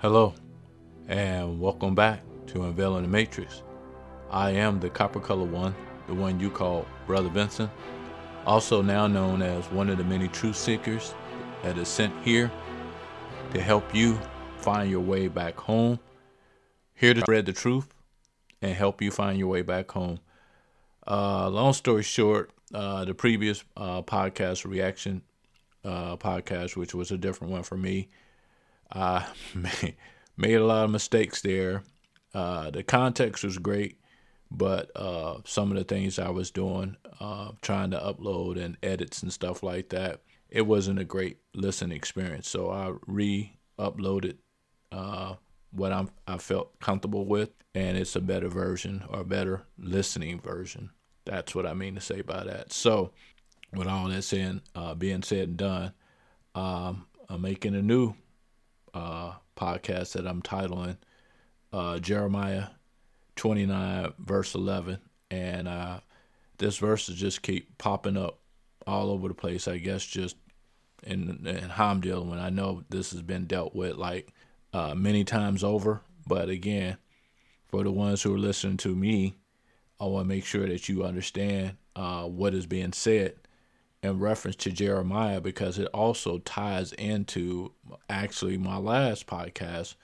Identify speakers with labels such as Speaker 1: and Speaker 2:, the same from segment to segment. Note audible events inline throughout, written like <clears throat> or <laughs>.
Speaker 1: Hello, and welcome back to Unveiling the Matrix. I am the copper color one, the one you call Brother Vincent, also now known as one of the many truth seekers that is sent here to help you find your way back home, here to spread the truth and help you find your way back home. Uh, long story short, uh, the previous uh, podcast reaction uh, podcast, which was a different one for me, I <laughs> made a lot of mistakes there. Uh, the context was great, but uh, some of the things I was doing, uh, trying to upload and edits and stuff like that, it wasn't a great listening experience. So I re-uploaded uh, what I'm, I felt comfortable with, and it's a better version or a better listening version. That's what I mean to say by that. So, with all that saying, uh, being said and done, um, I'm making a new uh, podcast that I'm titling uh, Jeremiah 29, verse 11. And uh, this verses just keep popping up all over the place, I guess, just in, in how I'm dealing with. I know this has been dealt with like uh, many times over. But again, for the ones who are listening to me, I want to make sure that you understand uh, what is being said in reference to Jeremiah because it also ties into actually my last podcast,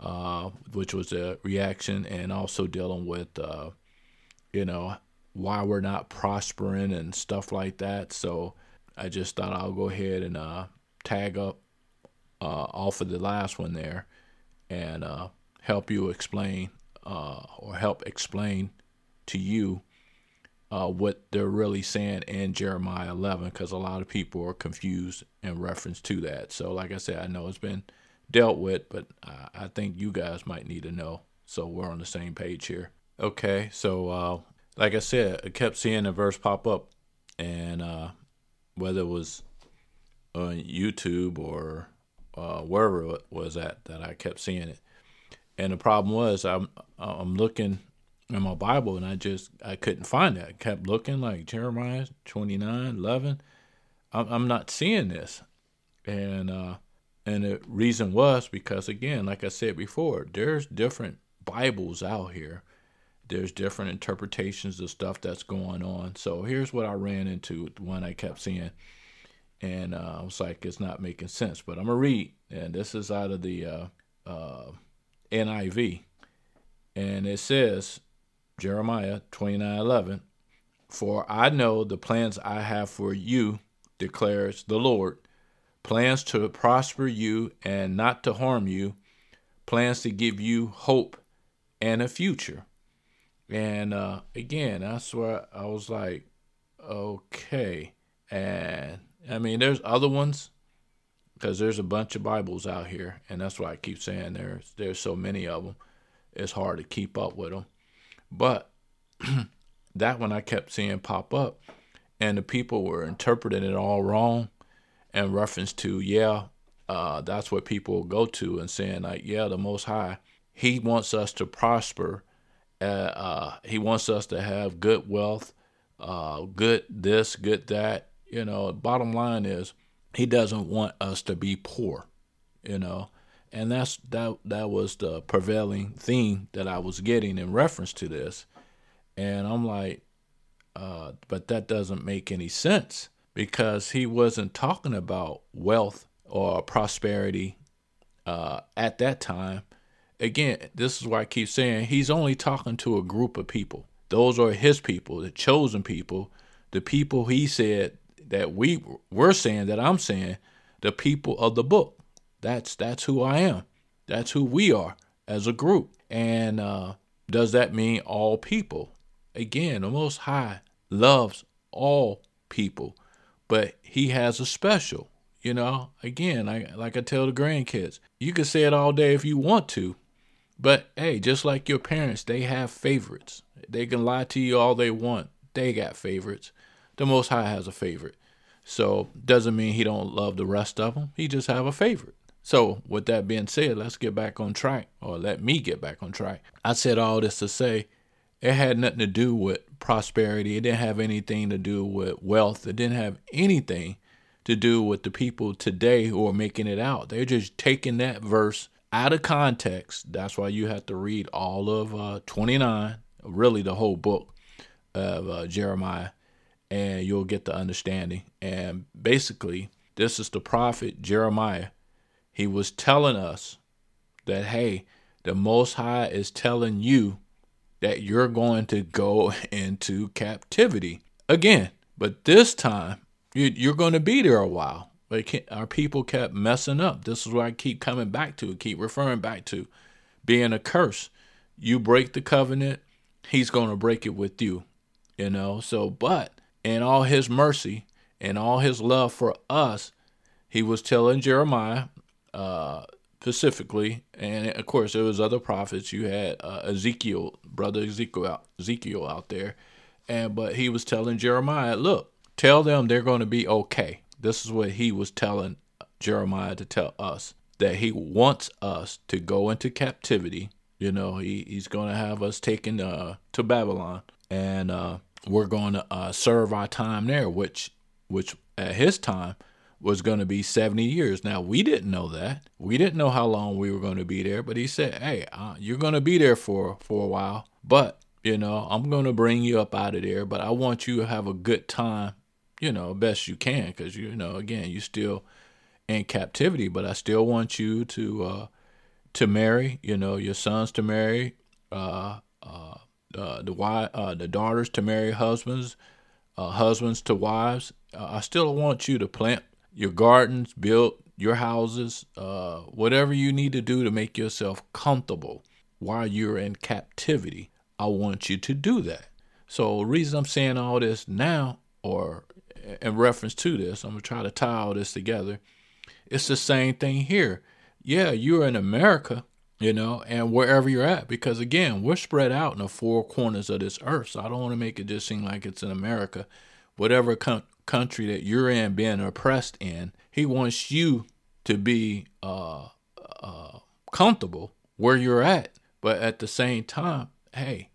Speaker 1: uh, which was a reaction and also dealing with, uh, you know, why we're not prospering and stuff like that. So I just thought I'll go ahead and uh, tag up uh, off of the last one there and uh, help you explain uh, or help explain to you uh, what they're really saying in Jeremiah 11 because a lot of people are confused in reference to that. So, like I said, I know it's been dealt with, but I think you guys might need to know so we're on the same page here. Okay, so uh, like I said, I kept seeing the verse pop up, and uh, whether it was on YouTube or uh, wherever it was at, that I kept seeing it. And the problem was, I'm I'm looking in my Bible, and I just I couldn't find it. I kept looking like Jeremiah 29, 11. I'm, I'm not seeing this, and uh, and the reason was because again, like I said before, there's different Bibles out here. There's different interpretations of stuff that's going on. So here's what I ran into. The one I kept seeing, and uh, I was like, it's not making sense. But I'm gonna read, and this is out of the uh, uh NIV, and it says Jeremiah 29:11 For I know the plans I have for you declares the Lord. Plans to prosper you and not to harm you. Plans to give you hope and a future. And uh, again that's where I was like okay. And I mean there's other ones because there's a bunch of Bibles out here and that's why I keep saying there's there's so many of them it's hard to keep up with them but <clears throat> that one I kept seeing pop up, and the people were interpreting it all wrong in reference to, yeah, uh, that's what people go to and saying, like, yeah, the Most High, He wants us to prosper. Uh, uh, he wants us to have good wealth, uh, good this, good that. You know, bottom line is, He doesn't want us to be poor, you know and that's that that was the prevailing theme that I was getting in reference to this, and I'm like, uh, but that doesn't make any sense because he wasn't talking about wealth or prosperity uh, at that time. Again, this is why I keep saying he's only talking to a group of people. Those are his people, the chosen people, the people he said that we were saying that I'm saying, the people of the book that's that's who I am. That's who we are as a group. And uh, does that mean all people? Again, the Most High loves all people, but He has a special. You know, again, I, like I tell the grandkids, you can say it all day if you want to, but hey, just like your parents, they have favorites. They can lie to you all they want. They got favorites. The Most High has a favorite. So doesn't mean he don't love the rest of them. He just have a favorite. So, with that being said, let's get back on track, or let me get back on track. I said all this to say it had nothing to do with prosperity. It didn't have anything to do with wealth. It didn't have anything to do with the people today who are making it out. They're just taking that verse out of context. That's why you have to read all of uh, 29, really the whole book of uh, Jeremiah, and you'll get the understanding. And basically, this is the prophet Jeremiah. He was telling us that, hey, the Most High is telling you that you're going to go <laughs> into captivity again. But this time, you're going to be there a while. Our people kept messing up. This is what I keep coming back to, keep referring back to being a curse. You break the covenant, he's going to break it with you. You know, so, but in all his mercy and all his love for us, he was telling Jeremiah, uh, specifically, and of course there was other prophets. You had uh, Ezekiel, brother Ezekiel, Ezekiel out there, and but he was telling Jeremiah, look, tell them they're going to be okay. This is what he was telling Jeremiah to tell us that he wants us to go into captivity. You know, he, he's going to have us taken uh, to Babylon, and uh, we're going to uh, serve our time there, which which at his time was going to be 70 years. Now, we didn't know that. We didn't know how long we were going to be there, but he said, "Hey, uh, you're going to be there for for a while, but you know, I'm going to bring you up out of there, but I want you to have a good time, you know, best you can cuz you know, again, you still in captivity, but I still want you to uh to marry, you know, your sons to marry uh uh, uh the wife, uh, the daughters to marry husbands, uh, husbands to wives. Uh, I still want you to plant your gardens, build your houses, uh, whatever you need to do to make yourself comfortable while you're in captivity. I want you to do that. So, the reason I'm saying all this now, or in reference to this, I'm gonna try to tie all this together. It's the same thing here. Yeah, you're in America, you know, and wherever you're at, because again, we're spread out in the four corners of this earth. So I don't want to make it just seem like it's in America. Whatever country that you're in being oppressed in, he wants you to be uh, uh, comfortable where you're at. But at the same time, hey,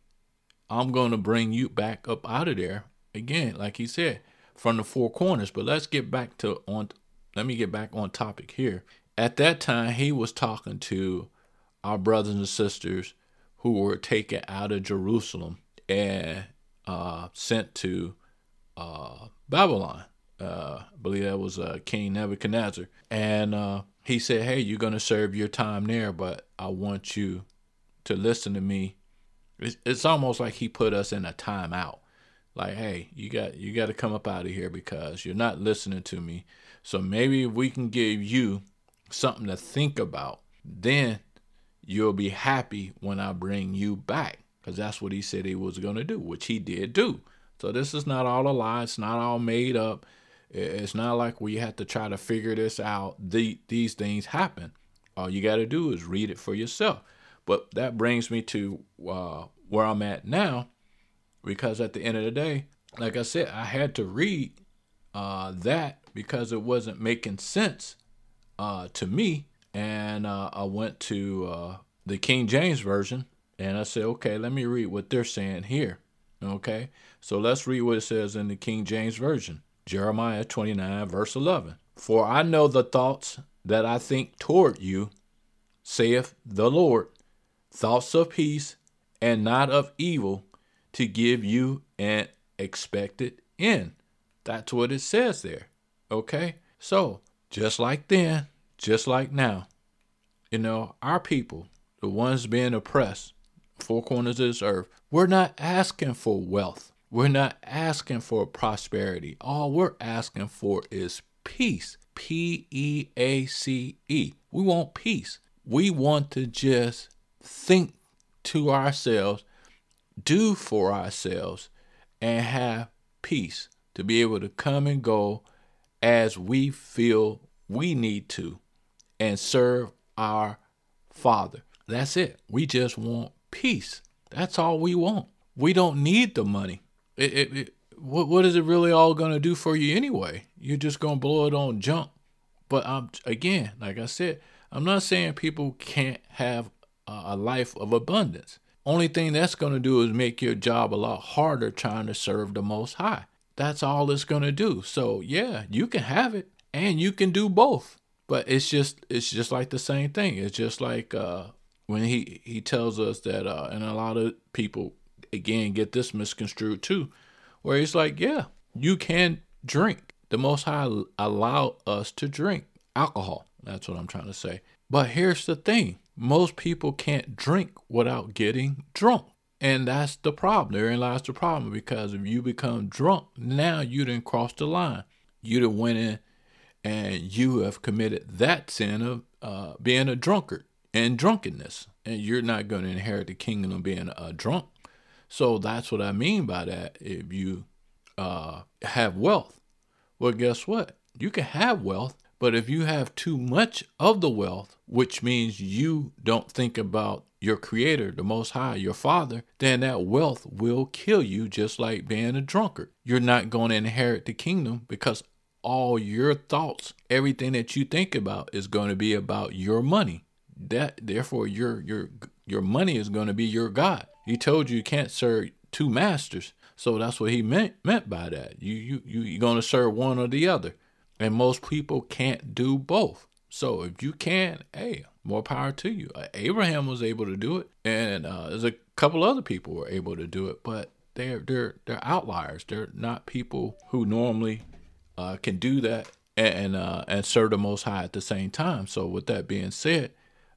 Speaker 1: I'm going to bring you back up out of there again, like he said, from the four corners. But let's get back to on. Let me get back on topic here. At that time, he was talking to our brothers and sisters who were taken out of Jerusalem and uh, sent to uh, Babylon. Uh, I believe that was uh, King Nebuchadnezzar. And uh, he said, Hey, you're going to serve your time there, but I want you to listen to me. It's, it's almost like he put us in a timeout. Like, hey, you got you got to come up out of here because you're not listening to me. So maybe if we can give you something to think about, then you'll be happy when I bring you back. Because that's what he said he was going to do, which he did do. So this is not all a lie. It's not all made up. It's not like we have to try to figure this out. The, these things happen. All you got to do is read it for yourself. But that brings me to uh, where I'm at now, because at the end of the day, like I said, I had to read uh, that because it wasn't making sense uh, to me. And uh, I went to uh, the King James Version and I said, okay, let me read what they're saying here. Okay, so let's read what it says in the King James Version Jeremiah 29, verse 11. For I know the thoughts that I think toward you, saith the Lord, thoughts of peace and not of evil, to give you an expected end. That's what it says there. Okay? So, just like then, just like now, you know, our people, the ones being oppressed, four corners of this earth, we're not asking for wealth. We're not asking for prosperity. All we're asking for is peace. P E A C E. We want peace. We want to just think to ourselves, do for ourselves, and have peace to be able to come and go as we feel we need to and serve our Father. That's it. We just want peace. That's all we want. We don't need the money. It, it, it, what what is it really all gonna do for you anyway? You're just gonna blow it on junk. But I'm again, like I said, I'm not saying people can't have a life of abundance. Only thing that's gonna do is make your job a lot harder trying to serve the Most High. That's all it's gonna do. So yeah, you can have it and you can do both. But it's just it's just like the same thing. It's just like uh, when he he tells us that, uh, and a lot of people again get this misconstrued too, where he's like, yeah, you can drink. The Most High allow us to drink alcohol. That's what I'm trying to say. But here's the thing: most people can't drink without getting drunk. And that's the problem. Therein lies the problem because if you become drunk, now you didn't cross the line. You done went in and you have committed that sin of uh, being a drunkard and drunkenness. And you're not going to inherit the kingdom being a drunk. So that's what I mean by that. If you uh, have wealth, well, guess what? You can have wealth, but if you have too much of the wealth, which means you don't think about your creator, the most high, your father, then that wealth will kill you just like being a drunkard. You're not going to inherit the kingdom because all your thoughts, everything that you think about is going to be about your money. That therefore your your your money is going to be your God. He told you you can't serve two masters. So that's what he meant meant by that. You you you you're going to serve one or the other. And most people can't do both. So if you can, hey, more power to you. Uh, Abraham was able to do it, and uh, there's a couple other people were able to do it, but they're they're they're outliers. They're not people who normally uh, can do that and uh, and serve the Most High at the same time. So with that being said,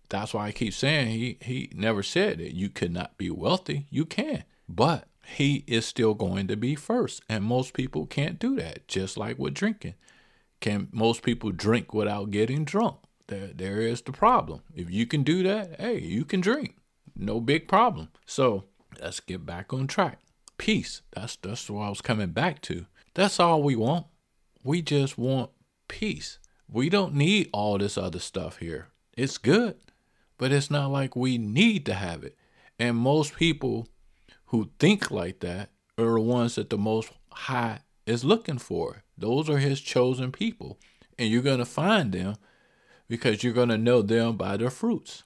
Speaker 1: that's why I keep saying he he never said that you could not be wealthy. You can, but he is still going to be first, and most people can't do that. Just like with drinking, can most people drink without getting drunk? There there is the problem. If you can do that, hey, you can drink, no big problem. So let's get back on track. Peace. That's that's what I was coming back to. That's all we want. We just want peace. We don't need all this other stuff here. It's good, but it's not like we need to have it. And most people who think like that are the ones that the Most High is looking for. Those are His chosen people. And you're going to find them because you're going to know them by their fruits.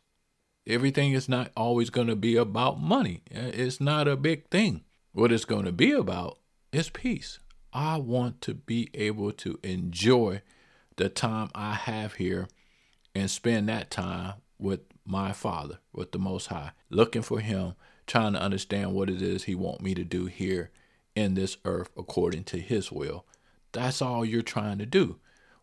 Speaker 1: Everything is not always going to be about money, uh, it's not a big thing. What it's going to be about is peace. I want to be able to enjoy the time I have here and spend that time with my Father, with the Most High, looking for Him, trying to understand what it is He want me to do here in this earth according to His will. That's all you're trying to do.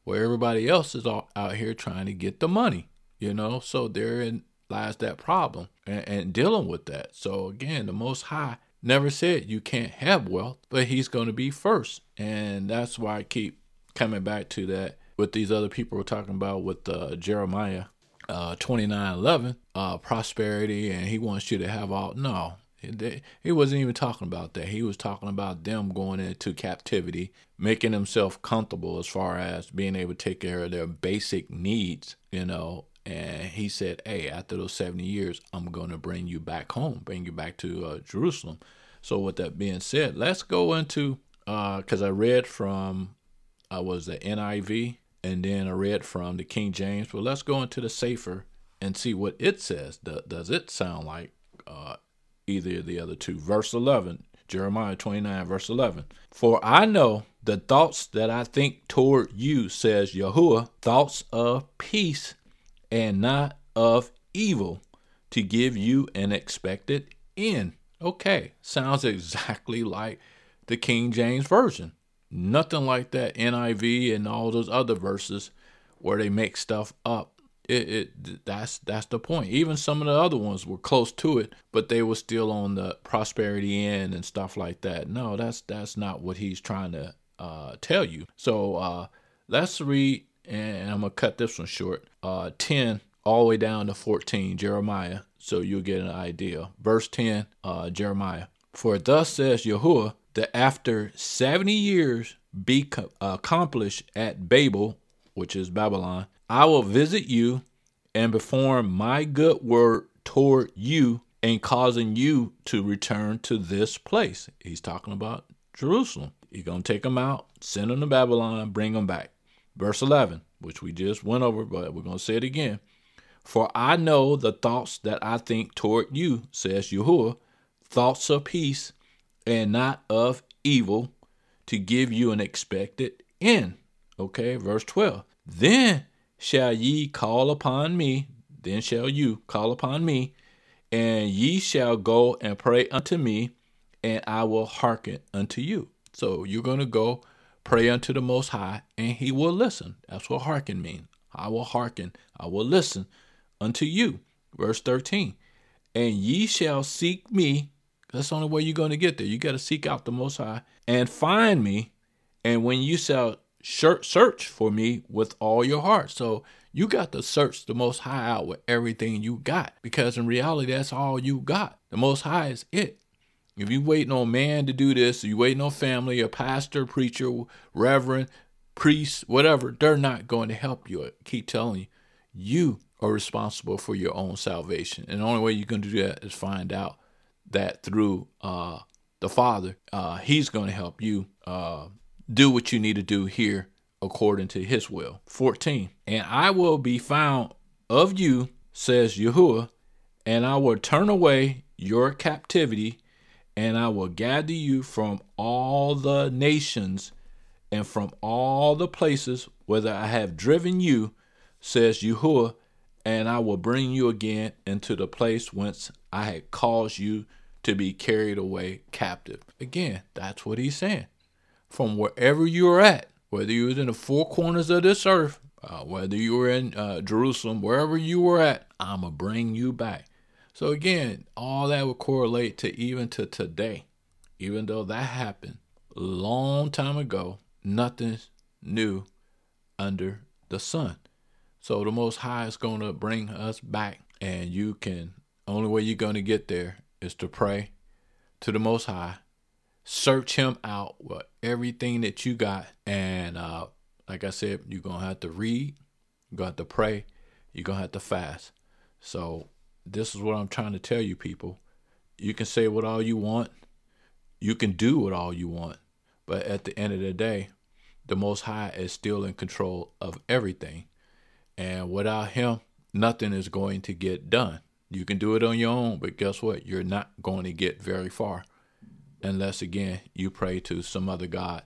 Speaker 1: Where everybody else is all out here trying to get the money, you know. So therein lies that problem and, and dealing with that. So again, the Most High never said you can't have wealth, but he's going to be first. And that's why I keep coming back to that with these other people we're talking about with uh, Jeremiah uh, 29 11, uh, prosperity, and he wants you to have all. No, he wasn't even talking about that. He was talking about them going into captivity, making themselves comfortable as far as being able to take care of their basic needs, you know, and he said, Hey, after those 70 years, I'm going to bring you back home, bring you back to uh, Jerusalem. So, with that being said, let's go into, because uh, I read from, I uh, was the NIV, and then I read from the King James. But let's go into the Cepher and see what it says. Does it sound like uh, either of the other two? Verse 11, Jeremiah 29, verse 11. For I know the thoughts that I think toward you, says Yahuwah, thoughts of peace and not of evil to give you an expected end. Okay, sounds <laughs> exactly like the King James Version. Nothing like that NIV and all those other verses where they make stuff up. It, it that's that's the point. Even some of the other ones were close to it, but they were still on the prosperity end and stuff like that. No, that's that's not what he's trying to uh, tell you. So uh, let's read and I'm gonna cut this one short. Uh, 10 all the way down to 14, Jeremiah, so you'll get an idea. Verse 10, uh, Jeremiah. For thus says Yahuwah, that after 70 years be co- accomplished at Babel, which is Babylon, I will visit you and perform my good word toward you and causing you to return to this place. He's talking about Jerusalem. You're going to take them out, send them to Babylon, bring them back. Verse 11, which we just went over, but we're going to say it again. For I know the thoughts that I think toward you, says Yahuwah, thoughts of peace and not of evil, to give you an expected end. Okay, verse 12. Then shall ye call upon me, then shall you call upon me, and ye shall go and pray unto me, and I will hearken unto you. So you're going to go pray unto the Most High, and He will listen. That's what hearken means. I will hearken, I will listen unto you. Verse 13. And ye shall seek me. That's the only way you're going to get there. You got to seek out the Most High and find me. And when you shall search for me with all your heart. So you got to search the Most High out with everything you got because in reality, that's all you got. The Most High is it. If you waiting on man to do this, you waiting on family, a pastor, preacher, reverend, priest, whatever, they're not going to help you. I keep telling you, you are responsible for your own salvation. And the only way you're going to do that is find out that through uh, the Father, uh, He's going to help you uh, do what you need to do here according to His will. 14. And I will be found of you, says Yahuwah, and I will turn away your captivity and I will gather you from all the nations and from all the places whither I have driven you, says Yahuwah, and I will bring you again into the place whence I had caused you to be carried away captive. Again, that's what he's saying. From wherever you are at, whether you was in the four corners of this earth, uh, whether you were in uh, Jerusalem, wherever you were at, I'm to bring you back. So again, all that would correlate to even to today. Even though that happened long time ago, nothing's new under the sun. So the Most High is to bring us back, and you can. Only way you're going to get there is to pray to the Most High, search Him out with everything that you got, and uh, like I said, you're gonna have to read, you're gonna have to pray, you're gonna have to fast. So this is what I'm trying to tell you, people. You can say what all you want, you can do what all you want, but at the end of the day, the Most High is still in control of everything. And without Him, nothing is going to get done. You can do it on your own, but guess what? You're not going to get very far unless, again, you pray to some other God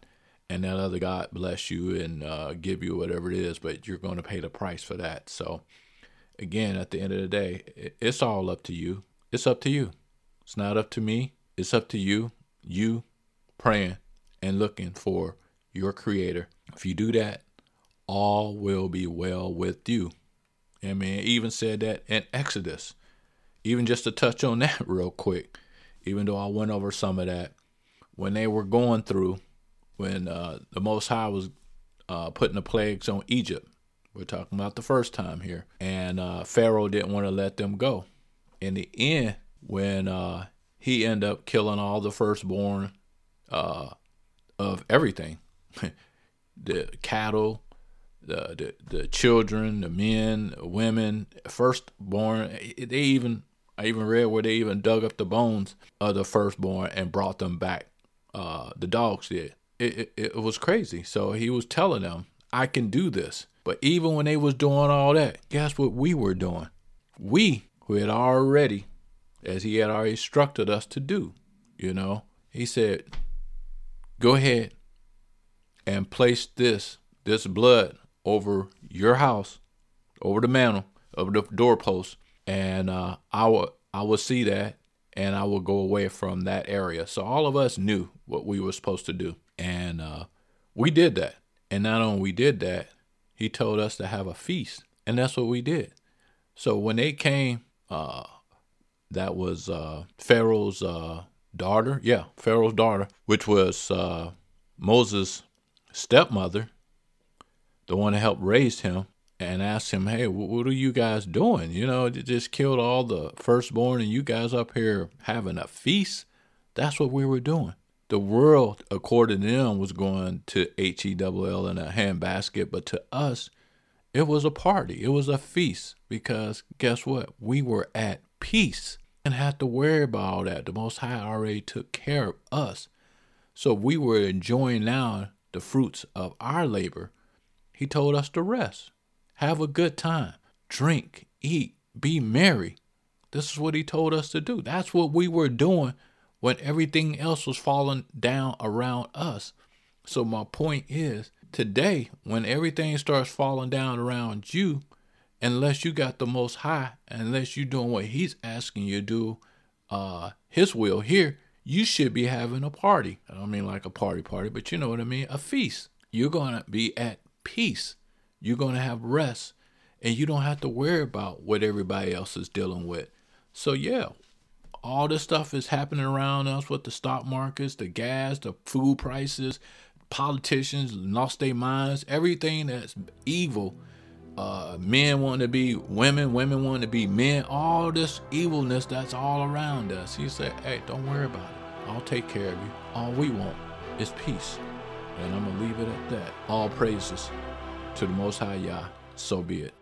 Speaker 1: and that other God bless you and uh, give you whatever it is, but you're going to pay the price for that. So, again, at the end of the day, it's all up to you. It's up to you. It's not up to me. It's up to you. You praying and looking for your creator. If you do that, all will be well with you. I even said that in Exodus. Even just to touch on <laughs> that real quick, even though I went over some of that, when they were going through, when uh, the Most High was uh, putting the plagues on Egypt, we're talking about the first time here. And uh, Pharaoh didn't want to let them go. In the end, when uh, he ended up killing all the firstborn uh, of everything <laughs> the cattle, the, the, the children, the men, women, firstborn. They even, I even read where they even dug up the bones of the firstborn and brought them back. Uh, the dogs did. It, it, it was crazy. So he was telling them, I can do this. But even when they was doing all that, guess what we were doing? We, who had already, as he had already instructed us to do, you know, he said, go ahead and place this, this blood over your house, over the mantle, over the doorpost, and uh, I will, I will see that and I will go away from that area. So all of us knew what we were supposed to do. And uh, we did that. And not only we did that, he told us to have a feast, and that's what we did. So when they came, uh, that was uh, Pharaoh's uh, daughter, yeah, Pharaoh's daughter, which was uh, Moses' stepmother, the one that helped raise him, and asked him, "Hey, what are you guys doing? You know, just killed all the firstborn, and you guys up here having a feast? That's what we were doing." the world, according to them, was going to H E L L in a handbasket, but to us, it was a party. It was a feast because guess what? We were at peace and had to worry about all that. The Most High already took care of us. So we were enjoying now the fruits of our labor. He told us to rest, have a good time, drink, eat, be merry. This is what he told us to do. That's what we were doing when everything else was falling down around us. So, my point is today, when everything starts falling down around you, unless you got the most high, unless you're doing what he's asking you to do, uh, his will here, you should be having a party. I don't mean like a party party, but you know what I mean, a feast. You're gonna be at peace. You're gonna have rest, and you don't have to worry about what everybody else is dealing with. So yeah, all this stuff is happening around us with the stock markets, the gas, the food prices, politicians lost their minds, everything that's evil. Uh, men want to be women, women want to be men, all this evilness that's all around us. He said, Hey, don't worry about it. I'll take care of you. All we want is peace. And I'm going to leave it at that. All praises to the Most High Yah. So be it.